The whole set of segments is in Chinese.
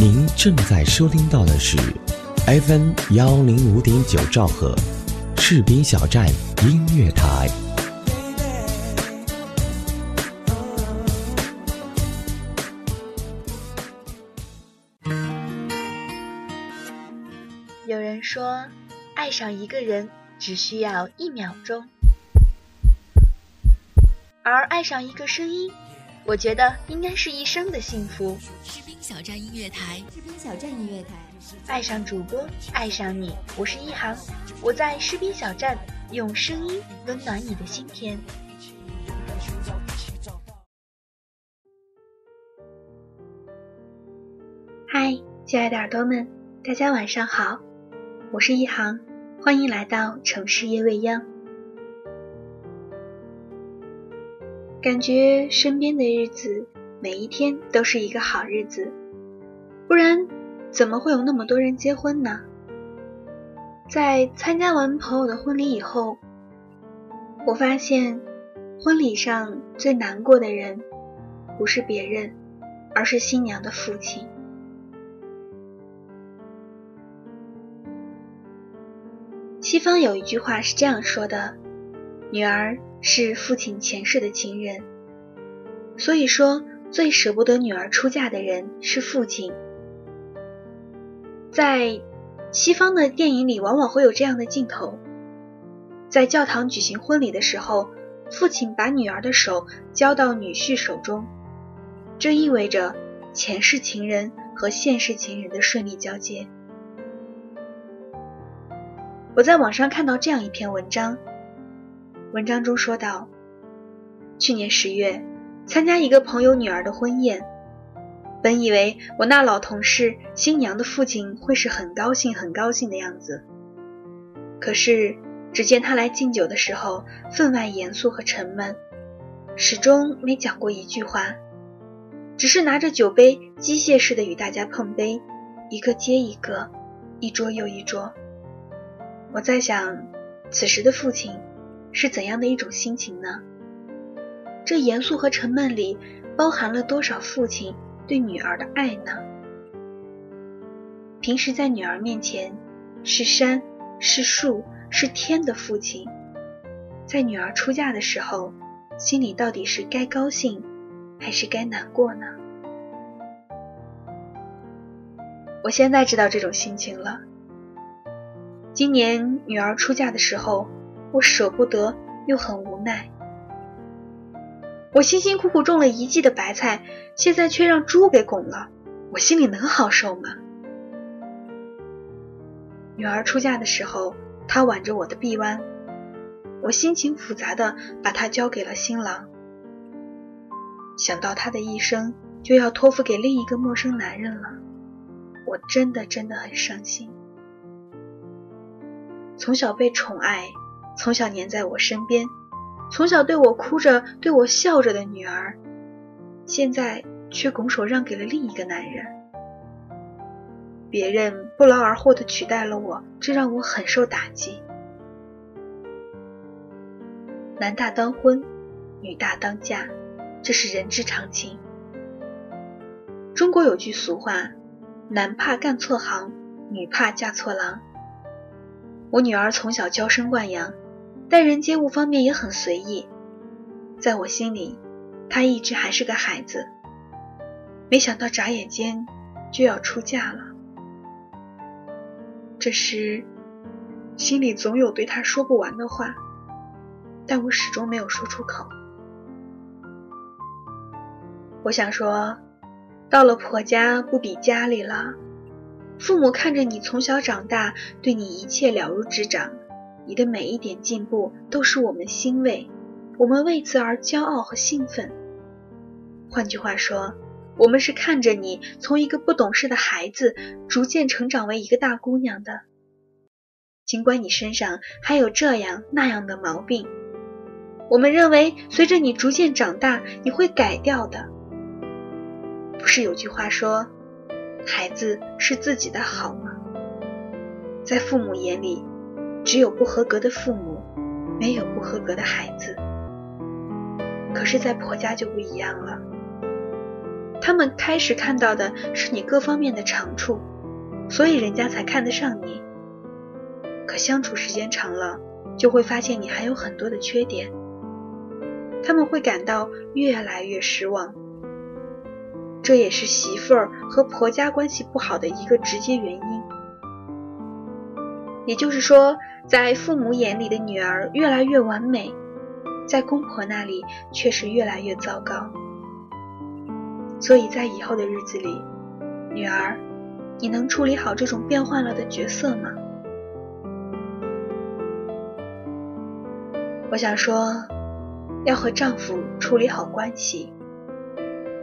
您正在收听到的是 FM 幺零五点九兆赫，士兵小站音乐台。有人说，爱上一个人只需要一秒钟，而爱上一个声音，我觉得应该是一生的幸福。士兵小站音乐台，士兵小站音乐台，爱上主播，爱上你，我是一航，我在士兵小站用声音温暖你的心田。嗨，亲爱的耳朵们，大家晚上好，我是一航，欢迎来到城市夜未央。感觉身边的日子。每一天都是一个好日子，不然怎么会有那么多人结婚呢？在参加完朋友的婚礼以后，我发现婚礼上最难过的人不是别人，而是新娘的父亲。西方有一句话是这样说的：“女儿是父亲前世的情人。”所以说。最舍不得女儿出嫁的人是父亲。在西方的电影里，往往会有这样的镜头：在教堂举行婚礼的时候，父亲把女儿的手交到女婿手中，这意味着前世情人和现世情人的顺利交接。我在网上看到这样一篇文章，文章中说到，去年十月。参加一个朋友女儿的婚宴，本以为我那老同事新娘的父亲会是很高兴、很高兴的样子，可是只见他来敬酒的时候分外严肃和沉闷，始终没讲过一句话，只是拿着酒杯机械式的与大家碰杯，一个接一个，一桌又一桌。我在想，此时的父亲是怎样的一种心情呢？这严肃和沉闷里包含了多少父亲对女儿的爱呢？平时在女儿面前是山是树是天的父亲，在女儿出嫁的时候，心里到底是该高兴还是该难过呢？我现在知道这种心情了。今年女儿出嫁的时候，我舍不得又很无奈。我辛辛苦苦种了一季的白菜，现在却让猪给拱了，我心里能好受吗？女儿出嫁的时候，她挽着我的臂弯，我心情复杂的把她交给了新郎。想到她的一生就要托付给另一个陌生男人了，我真的真的很伤心。从小被宠爱，从小黏在我身边。从小对我哭着、对我笑着的女儿，现在却拱手让给了另一个男人。别人不劳而获的取代了我，这让我很受打击。男大当婚，女大当嫁，这是人之常情。中国有句俗话：“男怕干错行，女怕嫁错郎。”我女儿从小娇生惯养。待人接物方面也很随意，在我心里，他一直还是个孩子。没想到眨眼间就要出嫁了，这时心里总有对他说不完的话，但我始终没有说出口。我想说，到了婆家不比家里了，父母看着你从小长大，对你一切了如指掌。你的每一点进步都是我们欣慰，我们为此而骄傲和兴奋。换句话说，我们是看着你从一个不懂事的孩子逐渐成长为一个大姑娘的。尽管你身上还有这样那样的毛病，我们认为随着你逐渐长大，你会改掉的。不是有句话说，孩子是自己的好吗？在父母眼里。只有不合格的父母，没有不合格的孩子。可是，在婆家就不一样了。他们开始看到的是你各方面的长处，所以人家才看得上你。可相处时间长了，就会发现你还有很多的缺点，他们会感到越来越失望。这也是媳妇儿和婆家关系不好的一个直接原因。也就是说，在父母眼里的女儿越来越完美，在公婆那里却是越来越糟糕。所以在以后的日子里，女儿，你能处理好这种变换了的角色吗？我想说，要和丈夫处理好关系。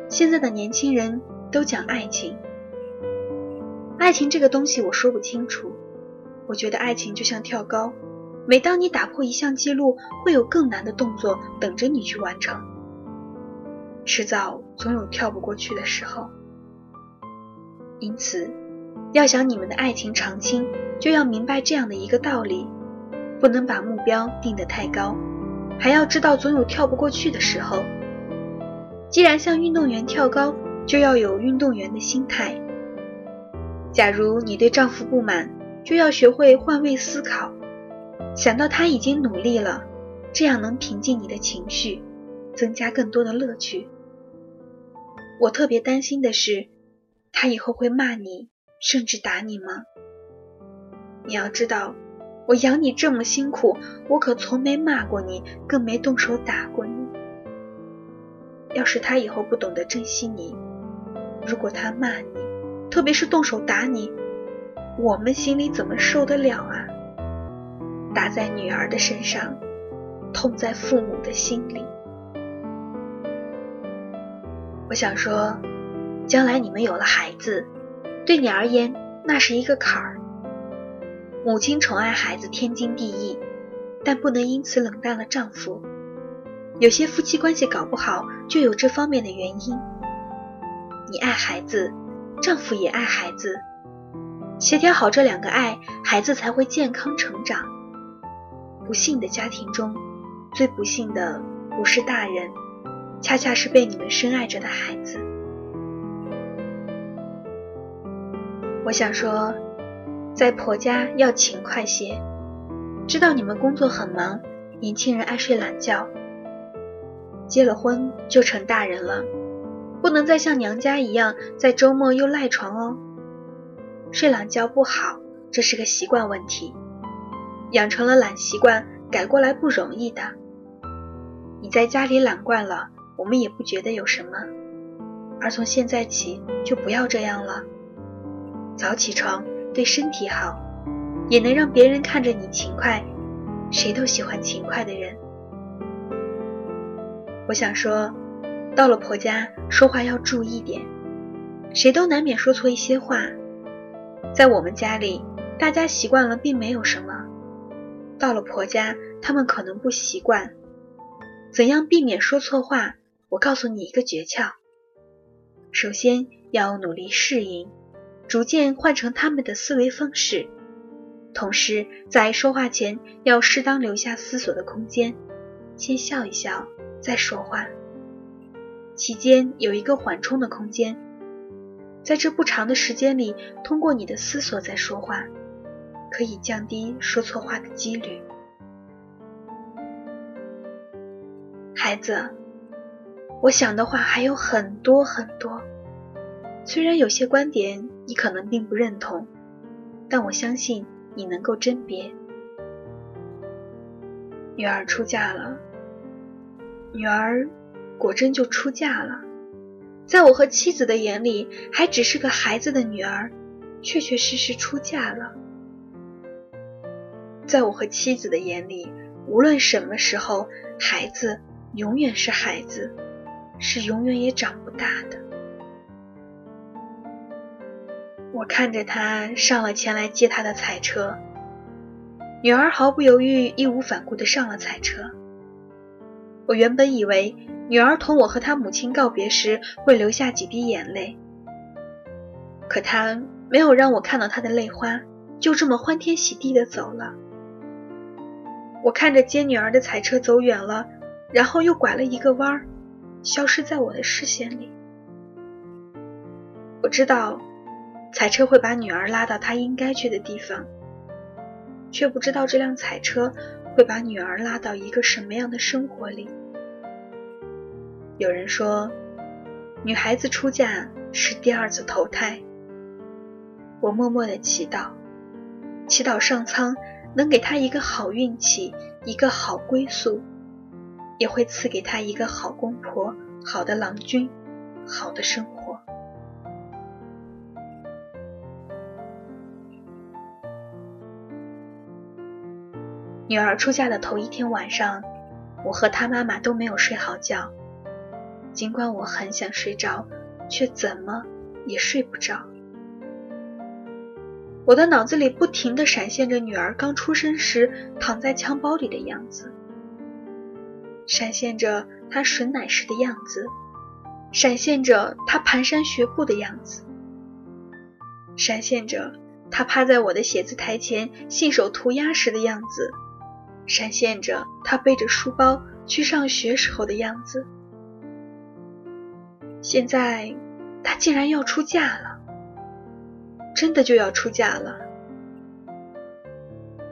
现在的年轻人都讲爱情，爱情这个东西我说不清楚。我觉得爱情就像跳高，每当你打破一项记录，会有更难的动作等着你去完成。迟早总有跳不过去的时候，因此，要想你们的爱情长青，就要明白这样的一个道理：不能把目标定得太高，还要知道总有跳不过去的时候。既然像运动员跳高，就要有运动员的心态。假如你对丈夫不满，就要学会换位思考，想到他已经努力了，这样能平静你的情绪，增加更多的乐趣。我特别担心的是，他以后会骂你，甚至打你吗？你要知道，我养你这么辛苦，我可从没骂过你，更没动手打过你。要是他以后不懂得珍惜你，如果他骂你，特别是动手打你，我们心里怎么受得了啊？打在女儿的身上，痛在父母的心里。我想说，将来你们有了孩子，对你而言那是一个坎儿。母亲宠爱孩子天经地义，但不能因此冷淡了丈夫。有些夫妻关系搞不好，就有这方面的原因。你爱孩子，丈夫也爱孩子，协调好这两个爱，孩子才会健康成长。不幸的家庭中，最不幸的不是大人。恰恰是被你们深爱着的孩子。我想说，在婆家要勤快些。知道你们工作很忙，年轻人爱睡懒觉。结了婚就成大人了，不能再像娘家一样在周末又赖床哦。睡懒觉不好，这是个习惯问题。养成了懒习惯，改过来不容易的。你在家里懒惯了。我们也不觉得有什么，而从现在起就不要这样了。早起床对身体好，也能让别人看着你勤快。谁都喜欢勤快的人。我想说，到了婆家说话要注意点，谁都难免说错一些话。在我们家里，大家习惯了，并没有什么。到了婆家，他们可能不习惯。怎样避免说错话？我告诉你一个诀窍：首先要努力适应，逐渐换成他们的思维方式。同时，在说话前要适当留下思索的空间，先笑一笑再说话。期间有一个缓冲的空间，在这不长的时间里，通过你的思索在说话，可以降低说错话的几率。孩子。我想的话还有很多很多，虽然有些观点你可能并不认同，但我相信你能够甄别。女儿出嫁了，女儿果真就出嫁了，在我和妻子的眼里，还只是个孩子的女儿，确确实实出嫁了。在我和妻子的眼里，无论什么时候，孩子永远是孩子。是永远也长不大的。我看着他上了前来接他的彩车，女儿毫不犹豫、义无反顾地上了彩车。我原本以为女儿同我和她母亲告别时会流下几滴眼泪，可她没有让我看到她的泪花，就这么欢天喜地地走了。我看着接女儿的彩车走远了，然后又拐了一个弯儿。消失在我的视线里。我知道，彩车会把女儿拉到她应该去的地方，却不知道这辆彩车会把女儿拉到一个什么样的生活里。有人说，女孩子出嫁是第二次投胎。我默默的祈祷，祈祷上苍能给她一个好运气，一个好归宿，也会赐给她一个好公婆、好的郎君、好的生活。女儿出嫁的头一天晚上，我和她妈妈都没有睡好觉。尽管我很想睡着，却怎么也睡不着。我的脑子里不停地闪现着女儿刚出生时躺在襁褓里的样子，闪现着她吮奶时的样子，闪现着她蹒跚学步的样子，闪现着她趴在我的写字台前信手涂鸦时的样子，闪现着她背着书包去上学时候的样子。现在，她竟然要出嫁了，真的就要出嫁了。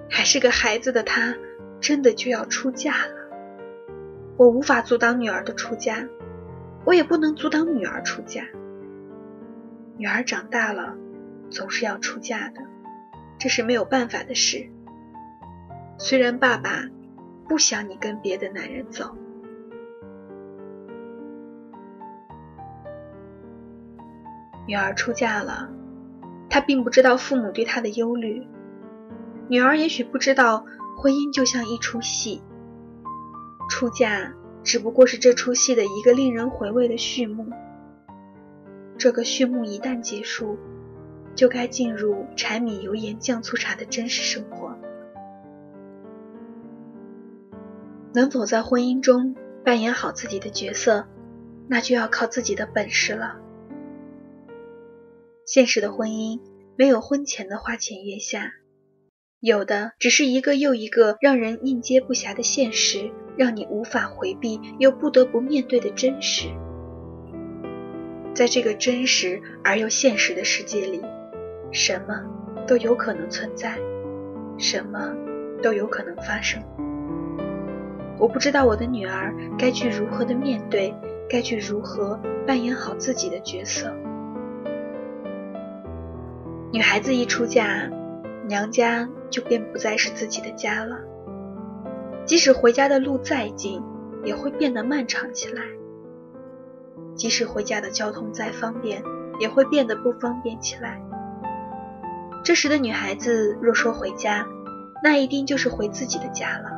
还是个孩子的她，真的就要出嫁了。我无法阻挡女儿的出嫁，我也不能阻挡女儿出嫁。女儿长大了，总是要出嫁的，这是没有办法的事。虽然爸爸不想你跟别的男人走。女儿出嫁了，她并不知道父母对她的忧虑。女儿也许不知道，婚姻就像一出戏，出嫁只不过是这出戏的一个令人回味的序幕。这个序幕一旦结束，就该进入柴米油盐酱醋茶的真实生活。能否在婚姻中扮演好自己的角色，那就要靠自己的本事了。现实的婚姻没有婚前的花前月下，有的只是一个又一个让人应接不暇的现实，让你无法回避又不得不面对的真实。在这个真实而又现实的世界里，什么都有可能存在，什么都有可能发生。我不知道我的女儿该去如何的面对，该去如何扮演好自己的角色。女孩子一出嫁，娘家就便不再是自己的家了。即使回家的路再近，也会变得漫长起来；即使回家的交通再方便，也会变得不方便起来。这时的女孩子若说回家，那一定就是回自己的家了。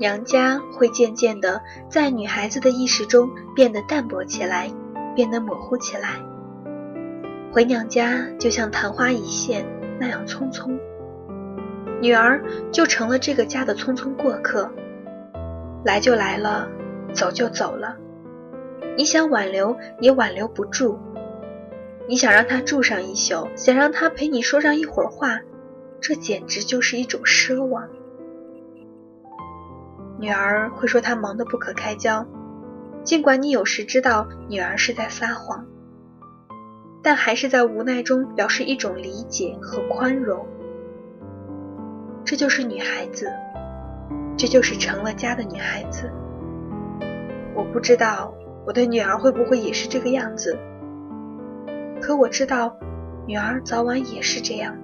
娘家会渐渐的在女孩子的意识中变得淡薄起来，变得模糊起来。回娘家就像昙花一现那样匆匆，女儿就成了这个家的匆匆过客，来就来了，走就走了。你想挽留也挽留不住，你想让她住上一宿，想让她陪你说上一会儿话，这简直就是一种奢望。女儿会说她忙得不可开交，尽管你有时知道女儿是在撒谎。但还是在无奈中表示一种理解和宽容，这就是女孩子，这就是成了家的女孩子。我不知道我的女儿会不会也是这个样子，可我知道女儿早晚也是这样，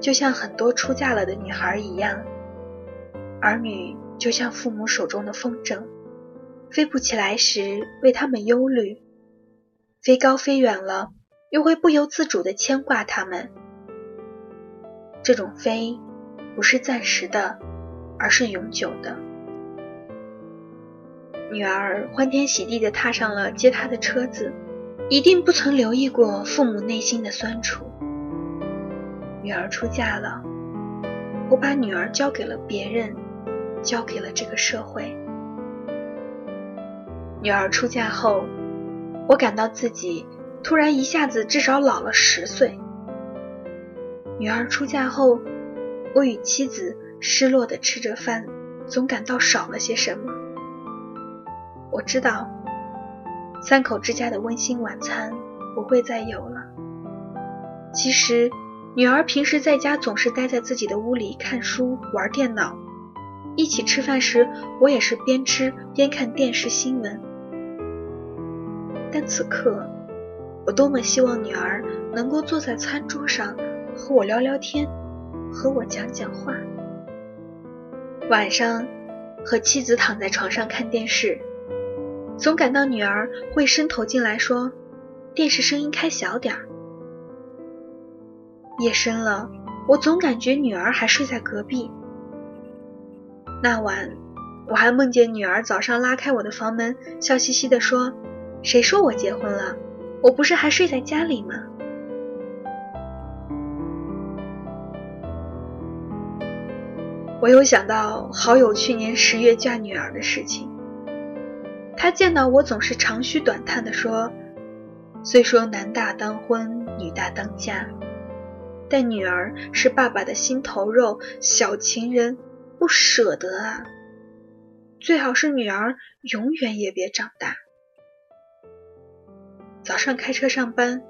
就像很多出嫁了的女孩一样，儿女就像父母手中的风筝，飞不起来时为他们忧虑。飞高飞远了，又会不由自主的牵挂他们。这种飞，不是暂时的，而是永久的。女儿欢天喜地的踏上了接她的车子，一定不曾留意过父母内心的酸楚。女儿出嫁了，我把女儿交给了别人，交给了这个社会。女儿出嫁后。我感到自己突然一下子至少老了十岁。女儿出嫁后，我与妻子失落的吃着饭，总感到少了些什么。我知道，三口之家的温馨晚餐不会再有了。其实，女儿平时在家总是待在自己的屋里看书、玩电脑。一起吃饭时，我也是边吃边看电视新闻。但此刻，我多么希望女儿能够坐在餐桌上和我聊聊天，和我讲讲话。晚上，和妻子躺在床上看电视，总感到女儿会伸头进来说：“电视声音开小点儿。”夜深了，我总感觉女儿还睡在隔壁。那晚，我还梦见女儿早上拉开我的房门，笑嘻嘻地说：“谁说我结婚了？我不是还睡在家里吗？”我又想到好友去年十月嫁女儿的事情，他见到我总是长吁短叹地说：“虽说男大当婚，女大当嫁，但女儿是爸爸的心头肉，小情人。”不舍得啊！最好是女儿永远也别长大。早上开车上班，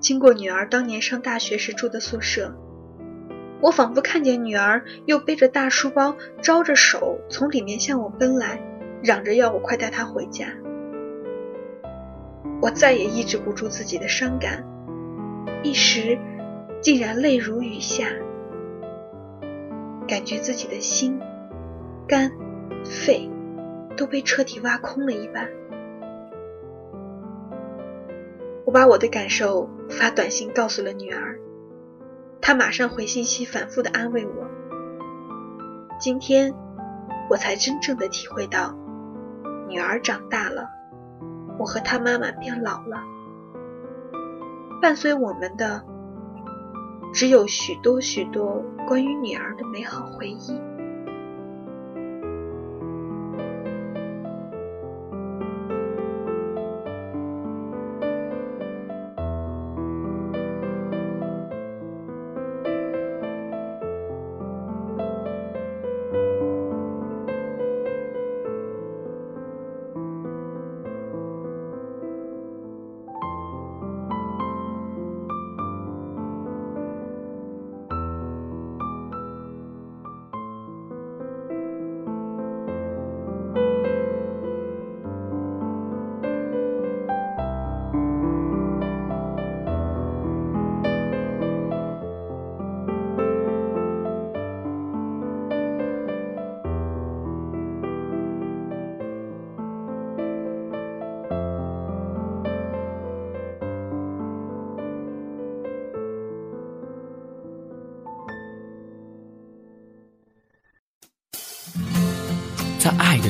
经过女儿当年上大学时住的宿舍，我仿佛看见女儿又背着大书包，招着手从里面向我奔来，嚷着要我快带她回家。我再也抑制不住自己的伤感，一时竟然泪如雨下。感觉自己的心、肝、肺都被彻底挖空了一般。我把我的感受发短信告诉了女儿，她马上回信息，反复的安慰我。今天我才真正的体会到，女儿长大了，我和她妈妈变老了，伴随我们的。只有许多许多关于女儿的美好回忆。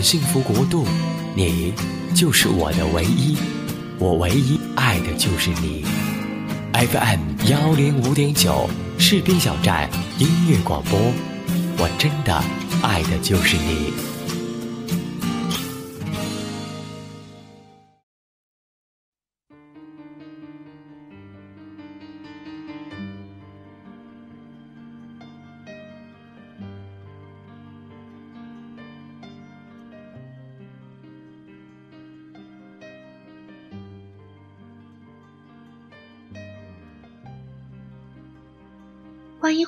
幸福国度，你就是我的唯一，我唯一爱的就是你。FM 幺零五点九士兵小站音乐广播，我真的爱的就是你。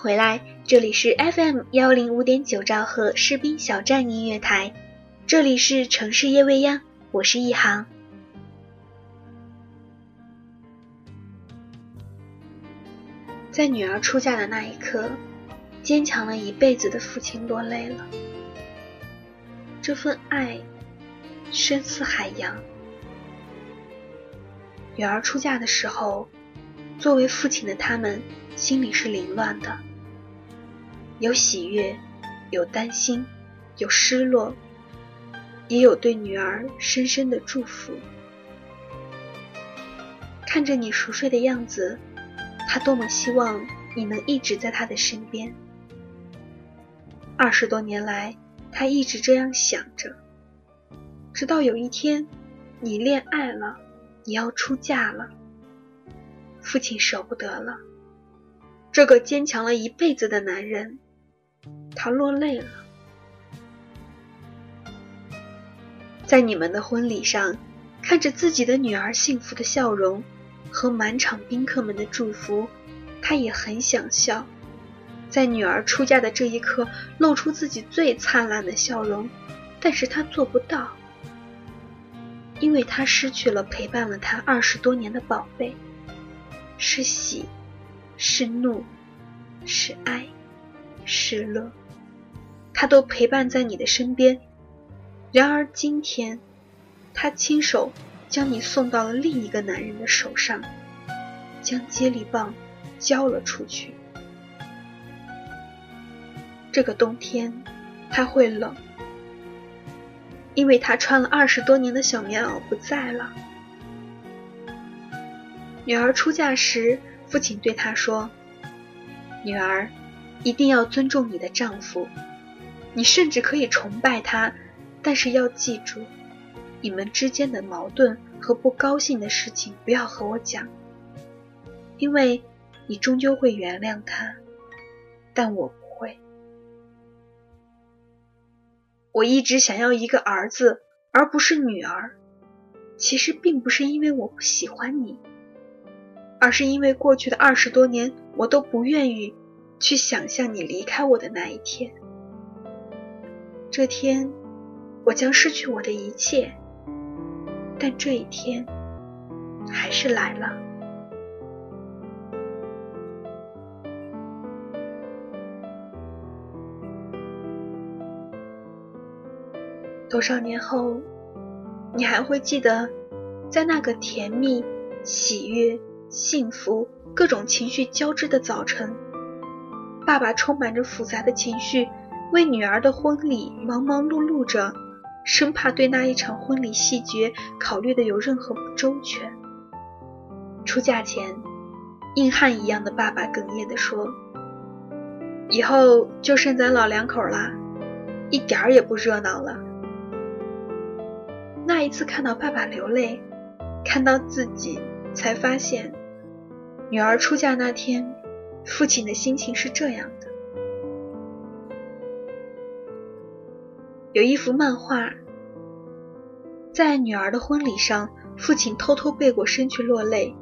回来，这里是 FM 幺零五点九兆赫士兵小站音乐台，这里是城市夜未央，我是一航。在女儿出嫁的那一刻，坚强了一辈子的父亲落泪了。这份爱深似海洋。女儿出嫁的时候，作为父亲的他们。心里是凌乱的，有喜悦，有担心，有失落，也有对女儿深深的祝福。看着你熟睡的样子，他多么希望你能一直在他的身边。二十多年来，他一直这样想着，直到有一天，你恋爱了，你要出嫁了，父亲舍不得了。这个坚强了一辈子的男人，他落泪了。在你们的婚礼上，看着自己的女儿幸福的笑容和满场宾客们的祝福，他也很想笑，在女儿出嫁的这一刻露出自己最灿烂的笑容，但是他做不到，因为他失去了陪伴了他二十多年的宝贝，是喜，是怒，是哀，是乐。他都陪伴在你的身边，然而今天，他亲手将你送到了另一个男人的手上，将接力棒交了出去。这个冬天，他会冷，因为他穿了二十多年的小棉袄不在了。女儿出嫁时，父亲对她说：“女儿，一定要尊重你的丈夫。”你甚至可以崇拜他，但是要记住，你们之间的矛盾和不高兴的事情不要和我讲，因为你终究会原谅他，但我不会。我一直想要一个儿子，而不是女儿。其实并不是因为我不喜欢你，而是因为过去的二十多年，我都不愿意去想象你离开我的那一天。这天，我将失去我的一切，但这一天还是来了。多少年后，你还会记得，在那个甜蜜、喜悦、幸福、各种情绪交织的早晨，爸爸充满着复杂的情绪。为女儿的婚礼忙忙碌碌着，生怕对那一场婚礼细节考虑的有任何不周全。出嫁前，硬汉一样的爸爸哽咽地说：“以后就剩咱老两口了，一点儿也不热闹了。”那一次看到爸爸流泪，看到自己，才发现，女儿出嫁那天，父亲的心情是这样的有一幅漫画，在女儿的婚礼上，父亲偷偷背过身去落泪，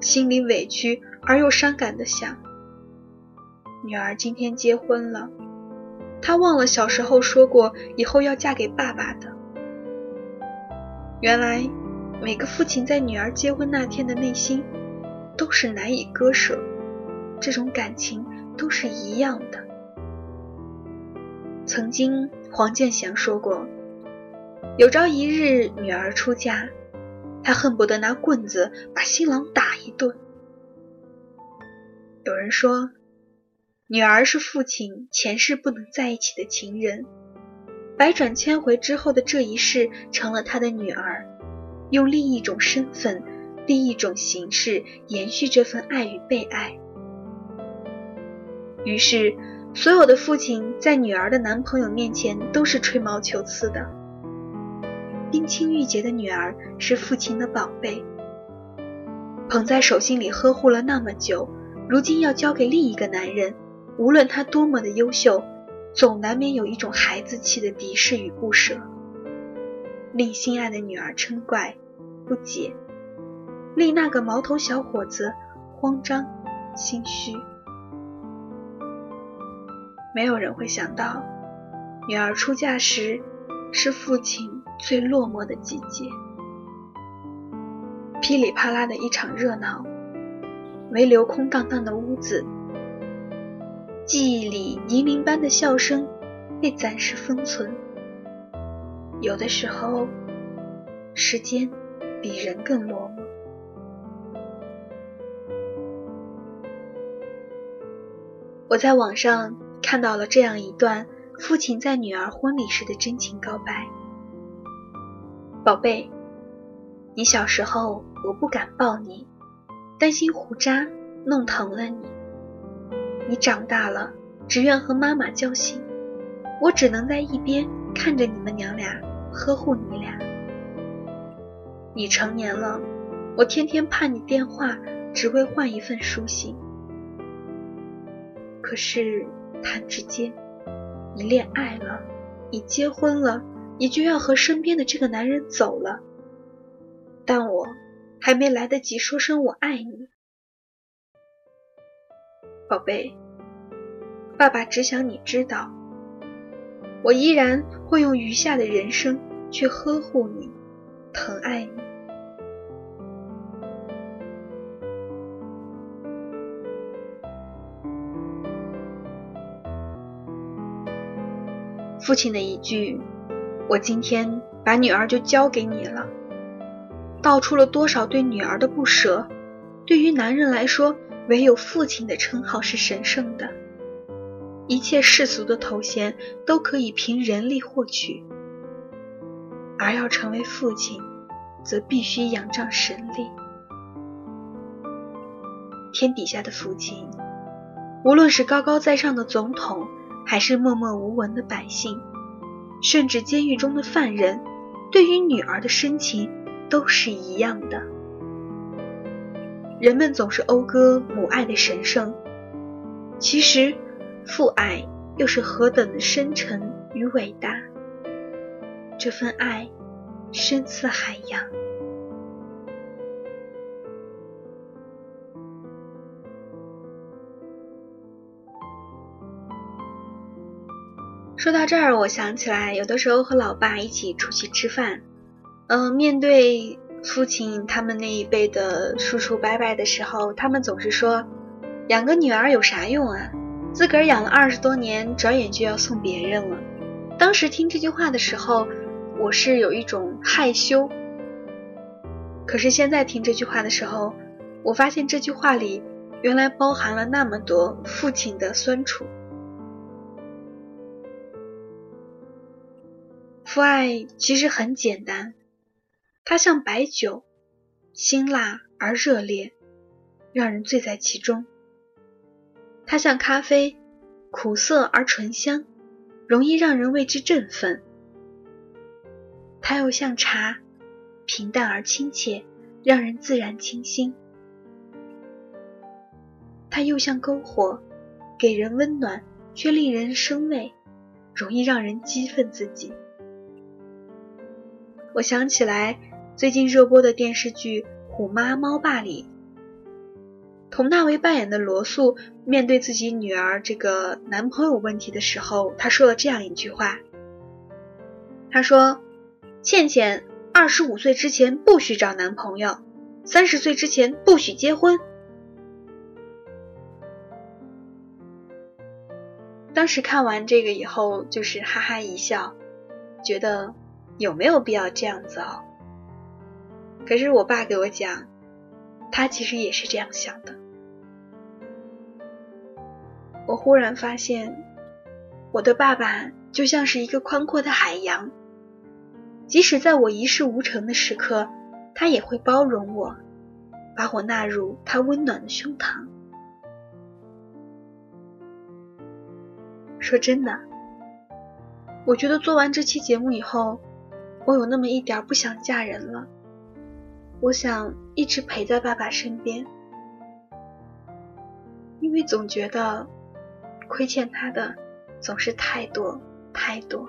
心里委屈而又伤感的想：女儿今天结婚了，她忘了小时候说过以后要嫁给爸爸的。原来，每个父亲在女儿结婚那天的内心都是难以割舍，这种感情都是一样的。曾经。黄健翔说过：“有朝一日女儿出嫁，他恨不得拿棍子把新郎打一顿。”有人说，女儿是父亲前世不能在一起的情人，百转千回之后的这一世成了他的女儿，用另一种身份、另一种形式延续这份爱与被爱。于是。所有的父亲在女儿的男朋友面前都是吹毛求疵的。冰清玉洁的女儿是父亲的宝贝，捧在手心里呵护了那么久，如今要交给另一个男人，无论他多么的优秀，总难免有一种孩子气的敌视与不舍，令心爱的女儿嗔怪、不解，令那个毛头小伙子慌张、心虚。没有人会想到，女儿出嫁时是父亲最落寞的季节。噼里啪啦的一场热闹，唯留空荡荡的屋子。记忆里银铃般的笑声被暂时封存。有的时候，时间比人更落寞。我在网上。看到了这样一段父亲在女儿婚礼时的真情告白：“宝贝，你小时候我不敢抱你，担心胡渣弄疼了你。你长大了，只愿和妈妈交心，我只能在一边看着你们娘俩呵护你俩。你成年了，我天天盼你电话，只为换一份书信。可是。”弹指间，你恋爱了，你结婚了，你就要和身边的这个男人走了。但我还没来得及说声我爱你。宝贝，爸爸只想你知道，我依然会用余下的人生去呵护你，疼爱你。父亲的一句：“我今天把女儿就交给你了”，道出了多少对女儿的不舍。对于男人来说，唯有父亲的称号是神圣的，一切世俗的头衔都可以凭人力获取，而要成为父亲，则必须仰仗神力。天底下的父亲，无论是高高在上的总统。还是默默无闻的百姓，甚至监狱中的犯人，对于女儿的深情都是一样的。人们总是讴歌母爱的神圣，其实父爱又是何等的深沉与伟大。这份爱深似海洋。说到这儿，我想起来，有的时候和老爸一起出去吃饭，嗯，面对父亲他们那一辈的叔叔伯伯的时候，他们总是说，养个女儿有啥用啊？自个儿养了二十多年，转眼就要送别人了。当时听这句话的时候，我是有一种害羞。可是现在听这句话的时候，我发现这句话里原来包含了那么多父亲的酸楚。父爱其实很简单，它像白酒，辛辣而热烈，让人醉在其中；它像咖啡，苦涩而醇香，容易让人为之振奋；它又像茶，平淡而亲切，让人自然清新；它又像篝火，给人温暖却令人生畏，容易让人激愤自己。我想起来，最近热播的电视剧《虎妈猫爸》里，佟大为扮演的罗素面对自己女儿这个男朋友问题的时候，他说了这样一句话：“他说，倩倩二十五岁之前不许找男朋友，三十岁之前不许结婚。”当时看完这个以后，就是哈哈一笑，觉得。有没有必要这样子哦？可是我爸给我讲，他其实也是这样想的。我忽然发现，我的爸爸就像是一个宽阔的海洋，即使在我一事无成的时刻，他也会包容我，把我纳入他温暖的胸膛。说真的，我觉得做完这期节目以后。我有那么一点不想嫁人了，我想一直陪在爸爸身边，因为总觉得亏欠他的总是太多太多。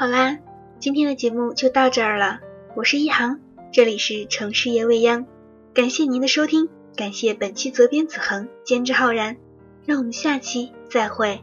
好啦，今天的节目就到这儿了。我是一航，这里是城市夜未央，感谢您的收听，感谢本期责编子恒、监制浩然，让我们下期再会。